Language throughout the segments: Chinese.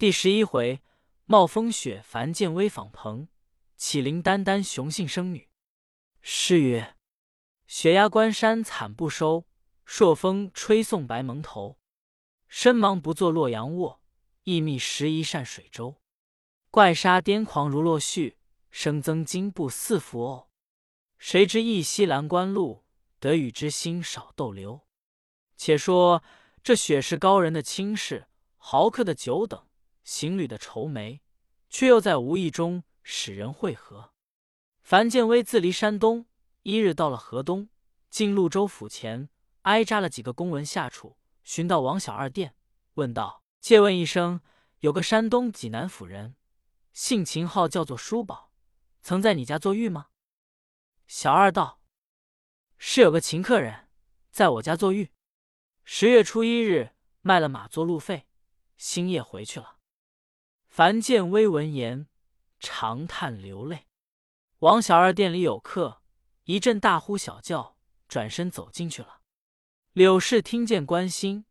第十一回，冒风雪，樊建威访彭，启灵丹丹雄性生女。诗曰：雪压关山惨不收，朔风吹送白蒙头。身忙不作洛阳卧，意觅时移善水舟。怪杀癫狂如落絮，生增惊怖似伏鸥。谁知一夕兰关路，得与之心少逗留。且说这雪是高人的轻视，豪客的久等，行旅的愁眉，却又在无意中使人会合。樊建威自离山东，一日到了河东，进潞州府前，挨扎了几个公文下处，寻到王小二店，问道：“借问一声，有个山东济南府人。”姓秦，号叫做叔宝，曾在你家做狱吗？小二道：“是有个秦客人，在我家做狱。十月初一日卖了马做路费，星夜回去了。”樊建威闻言，长叹流泪。王小二店里有客，一阵大呼小叫，转身走进去了。柳氏听见关心，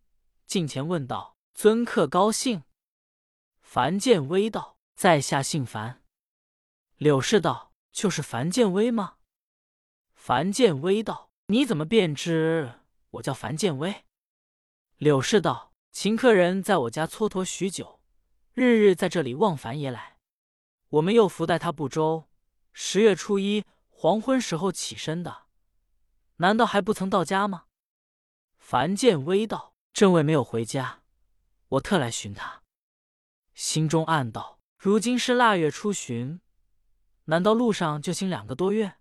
近前问道：“尊客高兴？”樊建威道。在下姓樊，柳氏道：“就是樊建威吗？”樊建威道：“你怎么便知我叫樊建威？”柳氏道：“秦客人在我家蹉跎许久，日日在这里望樊爷来，我们又福待他不周。十月初一黄昏时候起身的，难道还不曾到家吗？”樊建威道：“正为没有回家，我特来寻他。”心中暗道。如今是腊月初旬，难道路上就行两个多月？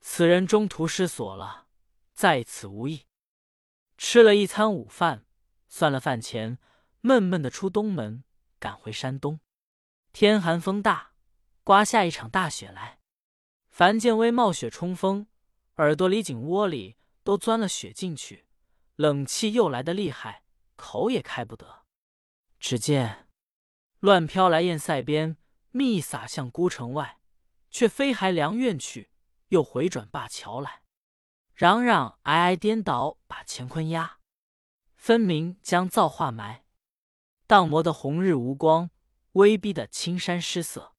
此人中途失所了，在此无益。吃了一餐午饭，算了饭钱，闷闷的出东门，赶回山东。天寒风大，刮下一场大雪来。樊建威冒雪冲锋，耳朵里、颈窝里都钻了雪进去，冷气又来得厉害，口也开不得。只见。乱飘来雁塞边，密撒向孤城外，却飞还梁苑去，又回转灞桥来，攘攘挨挨颠倒，把乾坤压，分明将造化埋。荡磨的红日无光，威逼的青山失色。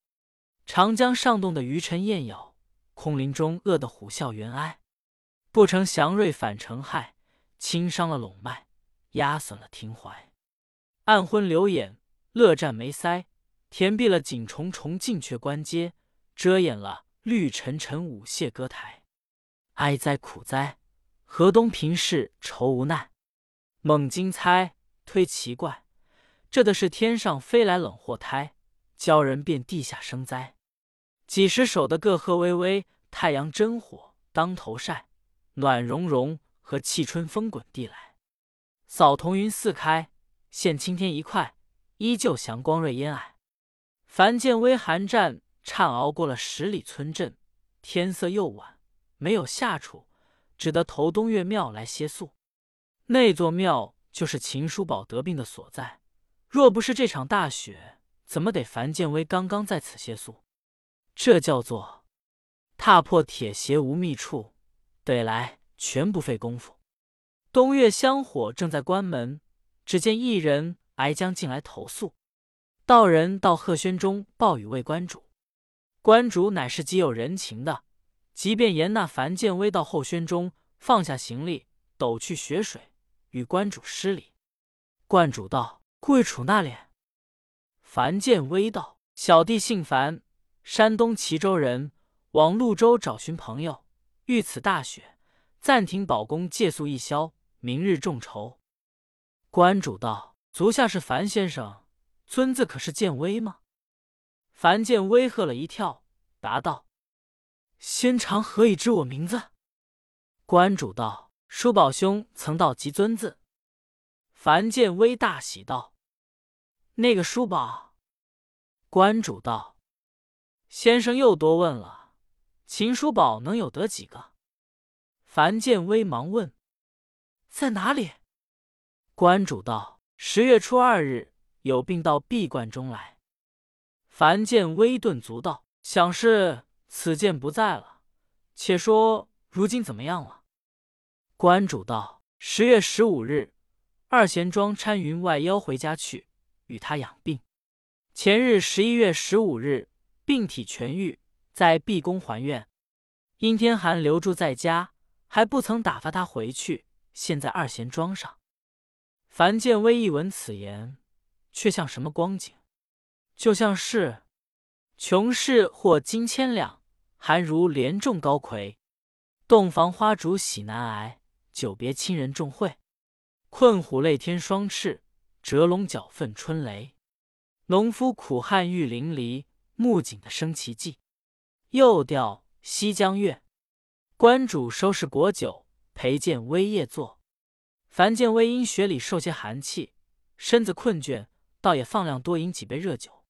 长江上动的鱼沉雁咬，空林中饿得虎啸猿哀。不成祥瑞反成害，轻伤了陇脉，压损了庭怀。暗昏流眼。乐战眉腮，填蔽了锦重重进阙关阶，遮掩了绿沉沉舞榭歌台。哀哉苦哉，河东贫士愁无奈。猛惊猜推奇怪，这的是天上飞来冷祸胎，教人变地下生灾。几十首的个鹤微微，太阳真火当头晒，暖融融和气春风滚地来。扫彤云四开，现青天一块。依旧祥光瑞烟霭，樊建威寒战颤熬过了十里村镇，天色又晚，没有下处，只得投东岳庙来歇宿。那座庙就是秦叔宝得病的所在。若不是这场大雪，怎么得樊建威刚刚在此歇宿？这叫做踏破铁鞋无觅处，得来全不费功夫。东岳香火正在关门，只见一人。挨将进来投诉，道人到贺轩中报与魏关主。关主乃是极有人情的，即便严那樊建威到后轩中，放下行李，抖去雪水，与关主施礼。关主道：“贵处那脸？”樊建威道：“小弟姓樊，山东齐州人，往潞州找寻朋友，遇此大雪，暂停保公借宿一宵，明日众筹。”关主道。足下是樊先生，尊字可是建威吗？樊建威喝了一跳，答道：“先长何以知我名字？”关主道：“叔宝兄曾道及尊字。”樊建威大喜道：“那个叔宝。”关主道：“先生又多问了，秦叔宝能有得几个？”樊建威忙问：“在哪里？”关主道。十月初二日，有病到闭关中来。樊建威顿足道：“想是此剑不在了。且说如今怎么样了？”关主道：“十月十五日，二贤庄搀云外邀回家去，与他养病。”前日十一月十五日，病体痊愈，在毕宫还愿。殷天寒留住在家，还不曾打发他回去。现在二贤庄上，樊建威一闻此言，却像什么光景？就像是穷士获金千两，寒如连中高魁。洞房花烛喜难挨，久别亲人重会。困虎泪天双翅，折龙角愤春雷。农夫苦旱遇淋漓，木槿的生奇迹。又调西江月，关主收拾果酒，陪见微夜坐。樊建威因雪里受些寒气，身子困倦，倒也放量多饮几杯热酒，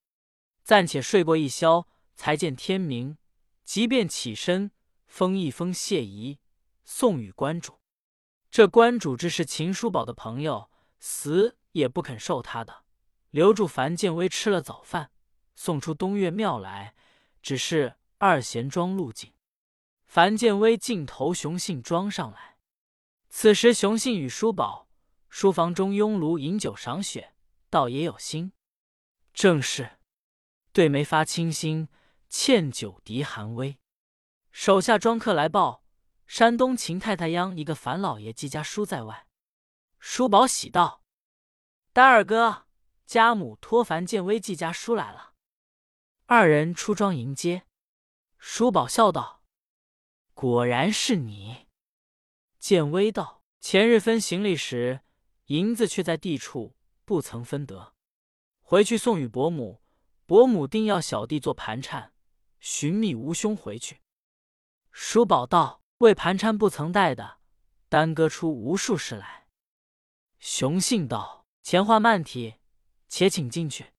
暂且睡过一宵，才见天明。即便起身，封一封谢仪，送与关主。这关主之是秦叔宝的朋友，死也不肯受他的。留住樊建威吃了早饭，送出东岳庙来，只是二贤庄路径。樊建威径投雄信庄上来。此时雄信与叔宝书房中拥炉饮酒赏雪，倒也有心。正是对梅发清新，欠酒敌寒微。手下庄客来报，山东秦太太央一个樊老爷寄家书在外。叔宝喜道：“呆二哥。”家母托樊建威寄家书来了，二人出庄迎接。叔宝笑道：“果然是你。”建威道：“前日分行李时，银子却在地处，不曾分得。回去送与伯母，伯母定要小弟做盘缠，寻觅无兄回去。”叔宝道：“为盘缠不曾带的，耽搁出无数事来。”雄信道：“前话慢提。”且请进去。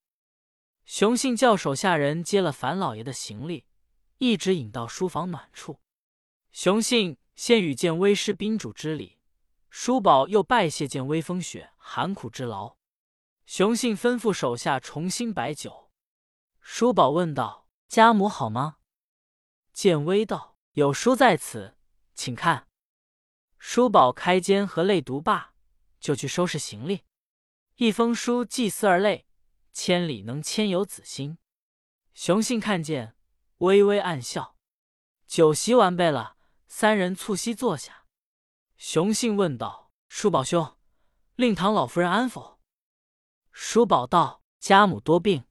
雄信叫手下人接了樊老爷的行李，一直引到书房暖处。雄信先与见威施宾主之礼，叔宝又拜谢见威风雪寒苦之劳。雄信吩咐手下重新摆酒。叔宝问道：“家母好吗？”见威道：“有书在此，请看。”叔宝开肩和泪读罢，就去收拾行李。一封书寄思而泪，千里能牵游子心。雄信看见，微微暗笑。酒席完备了，三人促膝坐下。雄信问道：“叔宝兄，令堂老夫人安否？”叔宝道：“家母多病。”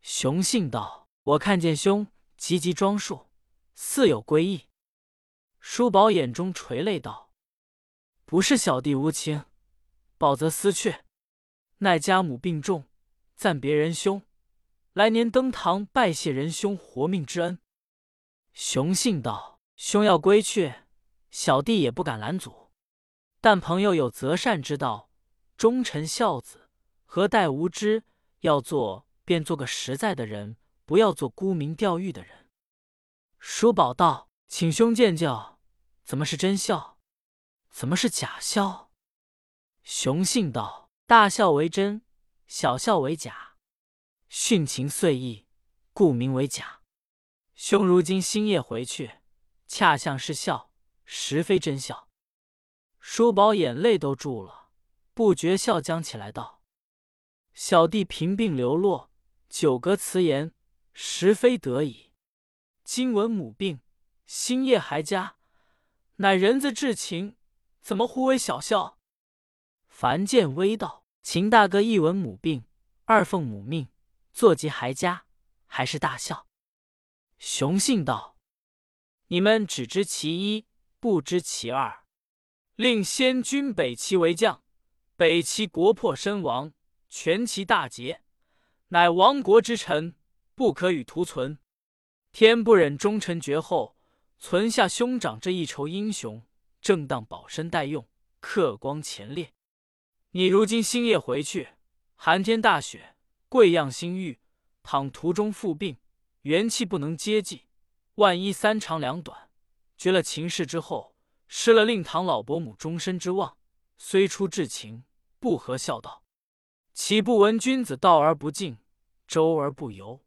雄信道：“我看见兄急急装束，似有归意。”叔宝眼中垂泪道：“不是小弟无情，宝则思去。”奈家母病重，暂别仁兄，来年登堂拜谢仁兄活命之恩。雄信道：“兄要归去，小弟也不敢拦阻。但朋友有择善之道，忠臣孝子，何待无知？要做便做个实在的人，不要做沽名钓誉的人。”叔宝道：“请兄见教，怎么是真笑？怎么是假笑？”雄信道。大笑为真，小笑为假。殉情遂意，故名为假。兄如今星夜回去，恰像是笑，实非真笑。叔宝眼泪都住了，不觉笑将起来，道：“小弟贫病流落，久隔辞言，实非得已。今闻母病，星夜还家，乃人子至情，怎么忽为小笑？”樊建威道：“秦大哥一闻母病，二奉母命，坐疾还家，还是大孝。”雄信道：“你们只知其一，不知其二。令先君北齐为将，北齐国破身亡，全齐大捷，乃亡国之臣，不可与图存。天不忍忠臣绝后，存下兄长这一筹英雄，正当保身待用，克光前列。”你如今星夜回去，寒天大雪，贵恙心郁，倘途中复病，元气不能接济，万一三长两短，绝了秦氏之后，失了令堂老伯母终身之望，虽出至情，不合孝道，岂不闻君子道而不敬，周而不由，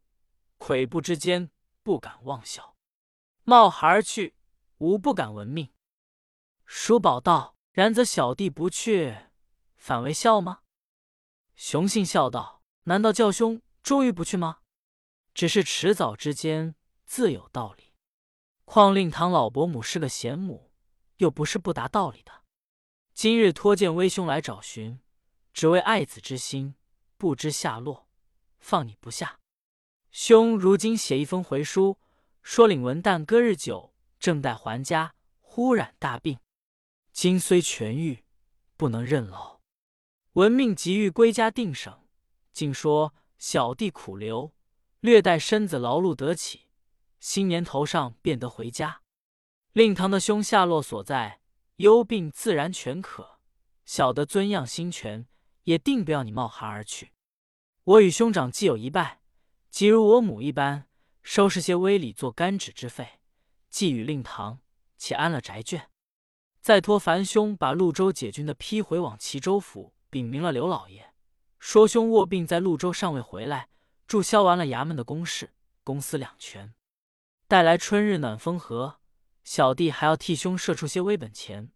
跬步之间，不敢妄笑，冒孩而去，吾不敢闻命。叔宝道：“然则小弟不去。”反为笑吗？雄信笑道：“难道教兄终于不去吗？只是迟早之间自有道理。况令堂老伯母是个贤母，又不是不达道理的。今日托见威兄来找寻，只为爱子之心，不知下落，放你不下。兄如今写一封回书，说领文旦割日久，正待还家，忽染大病，今虽痊愈，不能任劳。闻命急欲归家定省，竟说小弟苦留，略待身子劳碌得起，新年头上便得回家。令堂的兄下落所在，忧病自然全可。小的尊样心全，也定不要你冒寒而去。我与兄长既有一拜，即如我母一般，收拾些微礼做干纸之费，寄与令堂，且安了宅眷。再托樊兄把潞州解军的批回往齐州府。禀明了刘老爷，说兄卧病在潞州，尚未回来，注销完了衙门的公事，公私两全。待来春日暖风和，小弟还要替兄设出些微本钱，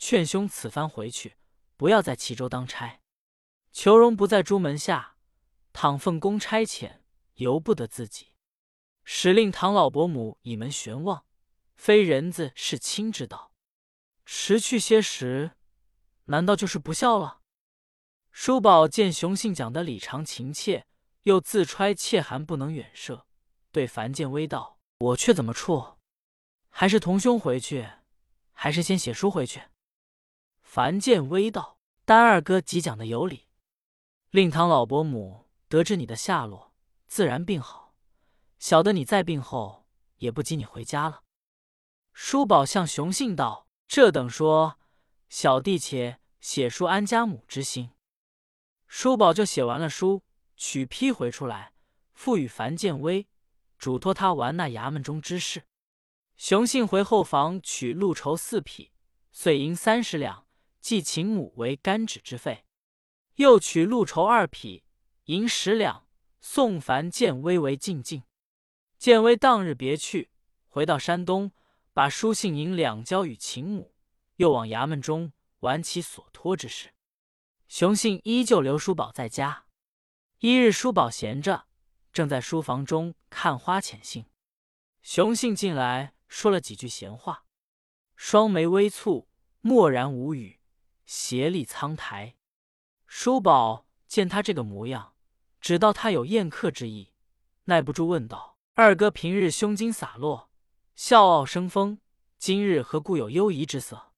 劝兄此番回去，不要在齐州当差。求荣不在朱门下，倘奉公差遣，由不得自己。使令唐老伯母倚门悬望，非人子是亲之道。迟去些时，难道就是不孝了？叔宝见雄信讲的礼长情切，又自揣切寒不能远涉，对樊建威道：“我却怎么处？还是同兄回去，还是先写书回去？”樊建威道：“丹二哥即讲的有理。令堂老伯母得知你的下落，自然病好。小的你在病后，也不及你回家了。”叔宝向熊信道：“这等说，小弟且写书安家母之心。”叔宝就写完了书，取批回出来，付与樊建威，嘱托他完那衙门中之事。熊信回后房取路筹四匹，碎银三十两，寄秦母为干纸之费；又取路筹二匹，银十两，送樊建威为进境。建威当日别去，回到山东，把书信银两交与秦母，又往衙门中完其所托之事。熊信依旧留叔宝在家。一日，叔宝闲着，正在书房中看花遣信。熊信进来，说了几句闲话，双眉微蹙，默然无语，斜立苍苔。叔宝见他这个模样，知道他有宴客之意，耐不住问道：“二哥平日胸襟洒落，笑傲生风，今日何故有忧疑之色？”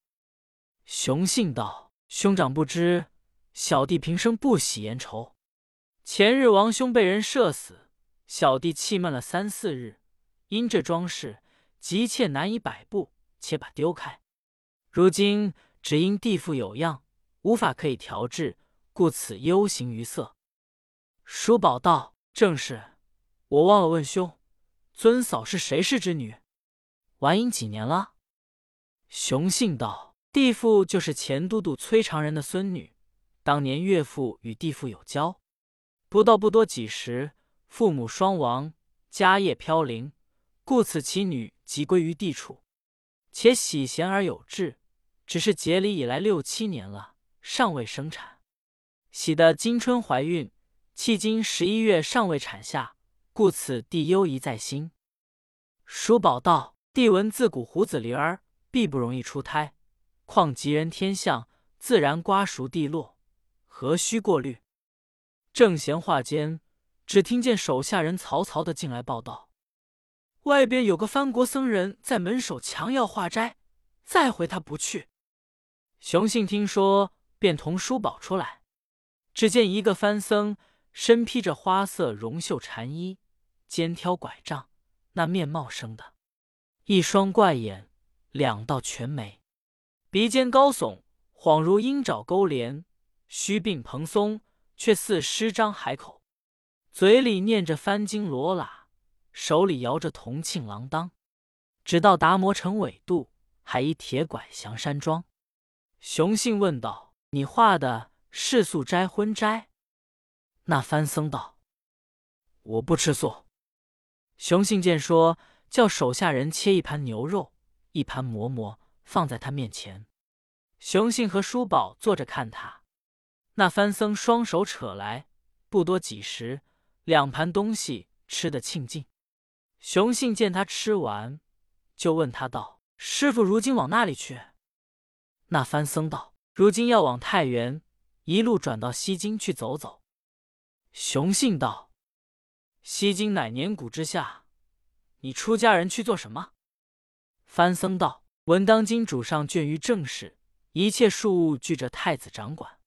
熊信道：“兄长不知。”小弟平生不喜言愁，前日王兄被人射死，小弟气闷了三四日，因这桩事急切难以摆布，且把丢开。如今只因地父有恙，无法可以调治，故此忧形于色。叔宝道：“正是，我忘了问兄，尊嫂是谁氏之女？完姻几年了？”熊信道：“地父就是前都督崔长仁的孙女。”当年岳父与弟父有交，不到不多几时，父母双亡，家业飘零，故此其女即归于地处，且喜贤而有志，只是结礼以来六七年了，尚未生产。喜的今春怀孕，迄今十一月尚未产下，故此地忧疑在心。叔宝道：“帝闻自古虎子灵儿必不容易出胎，况吉人天相，自然瓜熟蒂落。”何须过滤？正闲话间，只听见手下人曹操的进来报道：外边有个藩国僧人在门首强要化斋，再回他不去。熊信听说，便同叔宝出来，只见一个藩僧身披着花色绒绣禅衣，肩挑拐杖，那面貌生的，一双怪眼，两道全眉，鼻尖高耸，恍如鹰爪勾连。须鬓蓬松，却似诗章海口；嘴里念着翻经罗喇，手里摇着铜磬锒铛。只到达摩成尾度，还一铁拐降山庄。熊信问道：“你画的是素斋荤斋？”那番僧道：“我不吃素。”熊信见说，叫手下人切一盘牛肉，一盘馍馍，放在他面前。熊信和叔宝坐着看他。那番僧双手扯来，不多几时，两盘东西吃得庆尽。熊信见他吃完，就问他道：“师傅如今往那里去？”那番僧道：“如今要往太原，一路转到西京去走走。”熊信道：“西京乃年谷之下，你出家人去做什么？”番僧道：“闻当今主上倦于政事，一切事务俱着太子掌管。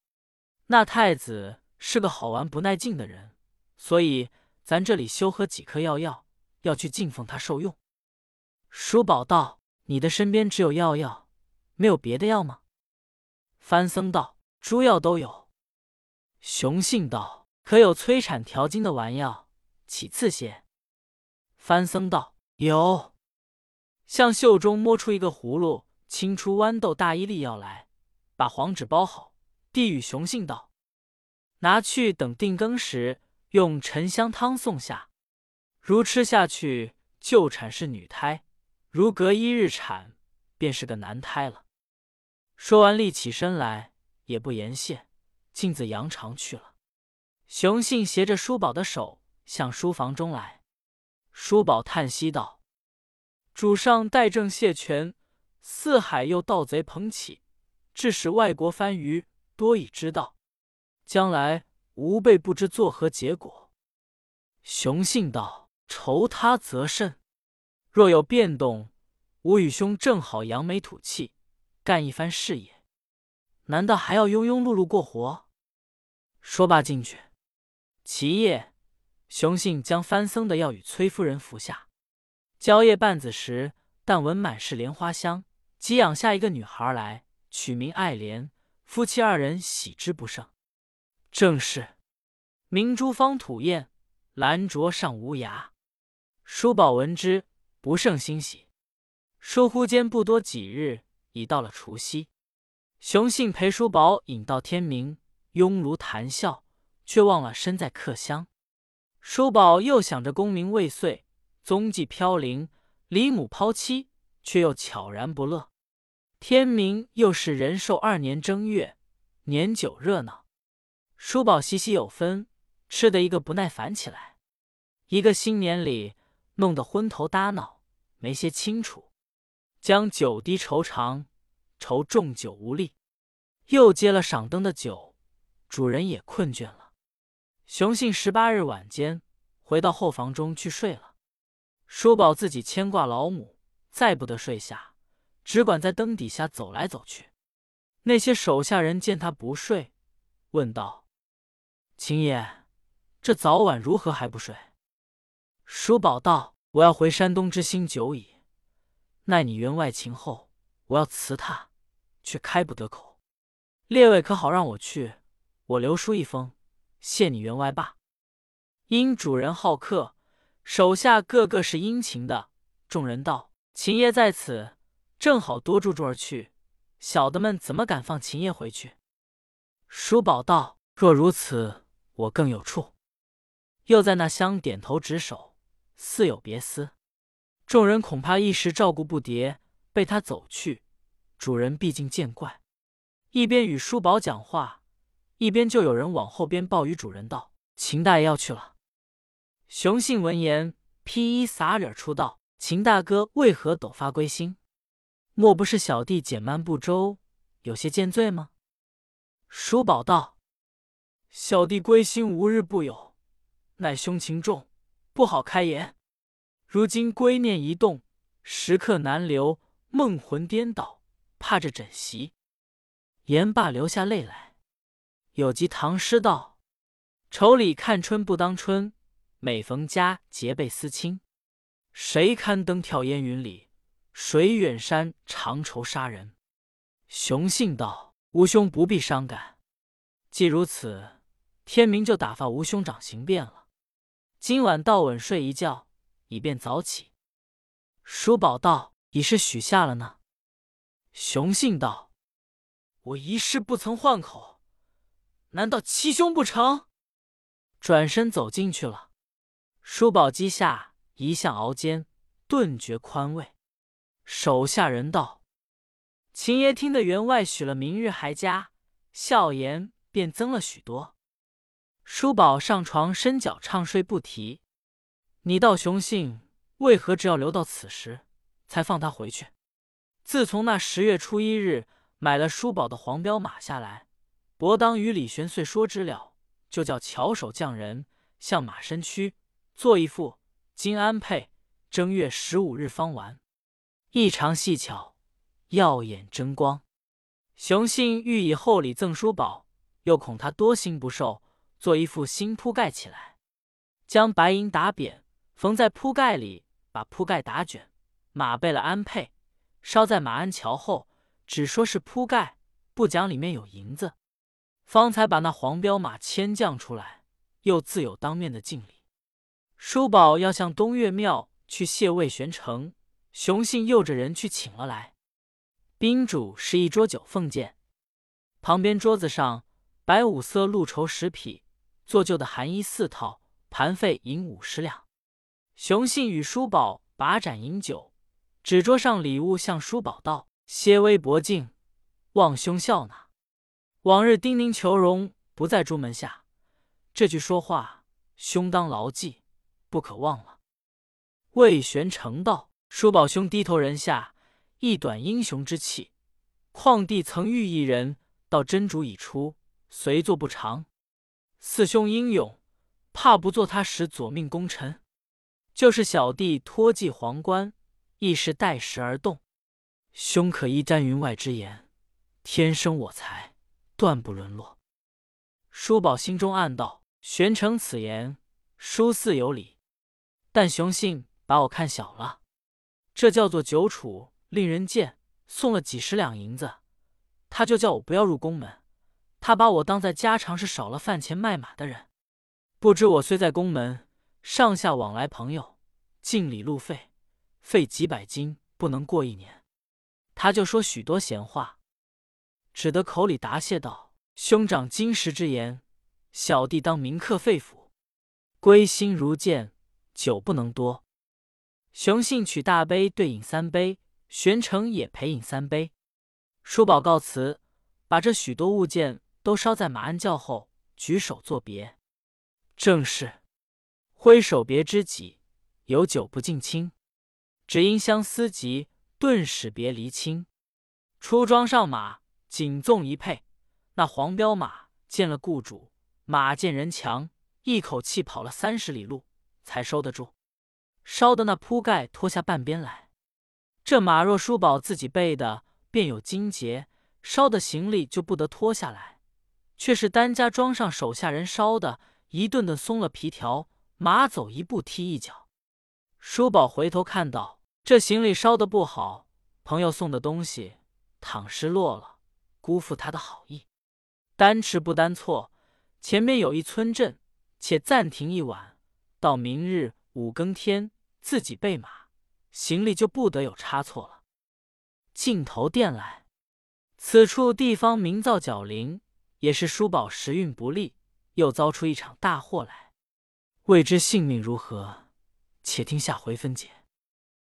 那太子是个好玩不耐静的人，所以咱这里修喝几颗药药，要去敬奉他受用。”叔宝道：“你的身边只有药药。”没有别的药吗？番僧道：“诸药都有。”雄信道：“可有催产调经的丸药？其次些。”番僧道：“有。”向袖中摸出一个葫芦，清出豌豆大一粒药来，把黄纸包好，递与雄信道：“拿去，等定更时，用沉香汤送下。如吃下去，就产是女胎；如隔一日产，便是个男胎了。”说完，立起身来，也不言谢，径自扬长去了。雄信携着叔宝的手向书房中来，叔宝叹息道：“主上代政谢权，四海又盗贼捧起，致使外国番禺多已知道，将来吾辈不知作何结果。”熊信道：“愁他则甚，若有变动，吾与兄正好扬眉吐气。”干一番事业，难道还要庸庸碌碌过活？说罢进去。其夜，雄信将番僧的药与崔夫人服下。蕉夜半子时，但闻满是莲花香，即养下一个女孩来，取名爱莲。夫妻二人喜之不胜。正是明珠方吐艳，兰灼上无涯。叔宝闻之，不胜欣喜。疏忽间不多几日。已到了除夕，雄信陪叔宝饮到天明，拥炉谈笑，却忘了身在客乡。叔宝又想着功名未遂，踪迹飘零，李母抛妻，却又悄然不乐。天明又是仁寿二年正月，年久热闹，叔宝喜喜有分，吃得一个不耐烦起来。一个新年里，弄得昏头搭脑，没些清楚。将酒滴愁肠，愁重酒无力。又接了赏灯的酒，主人也困倦了。雄信十八日晚间回到后房中去睡了。叔宝自己牵挂老母，再不得睡下，只管在灯底下走来走去。那些手下人见他不睡，问道：“秦爷，这早晚如何还不睡？”叔宝道：“我要回山东之心久矣。”奈你员外情厚，我要辞他，却开不得口。列位可好让我去？我留书一封，谢你员外罢。因主人好客，手下个个是殷勤的。众人道：“秦爷在此，正好多住住儿去。小的们怎么敢放秦爷回去？”叔宝道：“若如此，我更有处。”又在那厢点头执手，似有别思。众人恐怕一时照顾不迭，被他走去。主人毕竟见怪，一边与叔宝讲话，一边就有人往后边报与主人道：“秦大爷要去了。”熊信闻言，披衣洒脸出道：“秦大哥为何陡发归心？莫不是小弟减慢不周，有些见罪吗？”叔宝道：“小弟归心无日不有，乃胸情重，不好开言。”如今归念一动，时刻难留，梦魂颠倒，怕着枕席。言罢，流下泪来。有集唐诗道：“愁里看春不当春，每逢佳节倍思亲。谁堪登跳烟云里？谁远山长愁杀人？”雄信道：“吴兄不必伤感。既如此，天明就打发吴兄长行便了。今晚到稳睡一觉。”以便早起。叔宝道：“已是许下了呢。”熊信道：“我一世不曾换口，难道七兄不成？”转身走进去了。叔宝机下一向熬煎，顿觉宽慰。手下人道：“秦爷听得员外许了明日还家，笑颜便增了许多。”叔宝上床伸脚畅睡不提。你道雄信为何只要留到此时才放他回去？自从那十月初一日买了叔宝的黄骠马下来，伯当与李玄遂说之了，就叫巧手匠人向马身躯做一副金鞍辔，正月十五日方完，异常细巧，耀眼争光。雄信欲以厚礼赠叔宝，又恐他多心不受，做一副新铺盖起来，将白银打扁，缝在铺盖里，把铺盖打卷，马备了鞍辔，捎在马鞍桥后，只说是铺盖，不讲里面有银子，方才把那黄骠马牵将出来，又自有当面的敬礼。叔宝要向东岳庙去谢魏玄成，雄信诱着人去请了来。宾主是一桌酒奉见，旁边桌子上摆五色鹿绸十匹，做旧的寒衣四套，盘费银五十两。雄信与叔宝把盏饮酒，纸桌上礼物向叔宝道：“些微薄敬，望兄笑纳。往日叮咛求荣不在朱门下，这句说话兄当牢记。”不可忘了。魏玄成道：“叔宝兄低头人下，一短英雄之气。况弟曾遇一人，到真主已出，虽坐不长。四兄英勇，怕不做他时左命功臣。就是小弟托寄皇冠，亦是待时而动。兄可依瞻云外之言，天生我材，断不沦落。”叔宝心中暗道：“玄成此言，殊似有理。”但雄信把我看小了，这叫做久处令人见，送了几十两银子，他就叫我不要入宫门。他把我当在家常是少了饭钱卖马的人，不知我虽在宫门，上下往来朋友，进礼路费，费几百金，不能过一年。他就说许多闲话，只得口里答谢道：“兄长金石之言，小弟当铭刻肺腑，归心如箭。”酒不能多，雄信取大杯对饮三杯，玄成也陪饮三杯。叔宝告辞，把这许多物件都烧在马鞍轿后，举手作别。正是挥手别知己，有酒不敬亲。只因相思急，顿使别离亲。出庄上马，紧纵一配。那黄骠马见了雇主，马见人强，一口气跑了三十里路。才收得住，烧的那铺盖脱下半边来。这马若叔宝自己备的，便有金节，烧的行李就不得脱下来。却是单家庄上手下人烧的，一顿顿松了皮条，马走一步踢一脚。叔宝回头看到这行李烧的不好，朋友送的东西倘失落了，辜负他的好意，单吃不单错。前面有一村镇，且暂停一晚。到明日五更天，自己备马，行李就不得有差错了。镜头电来，此处地方名噪角灵，也是叔宝时运不利，又遭出一场大祸来，未知性命如何，且听下回分解。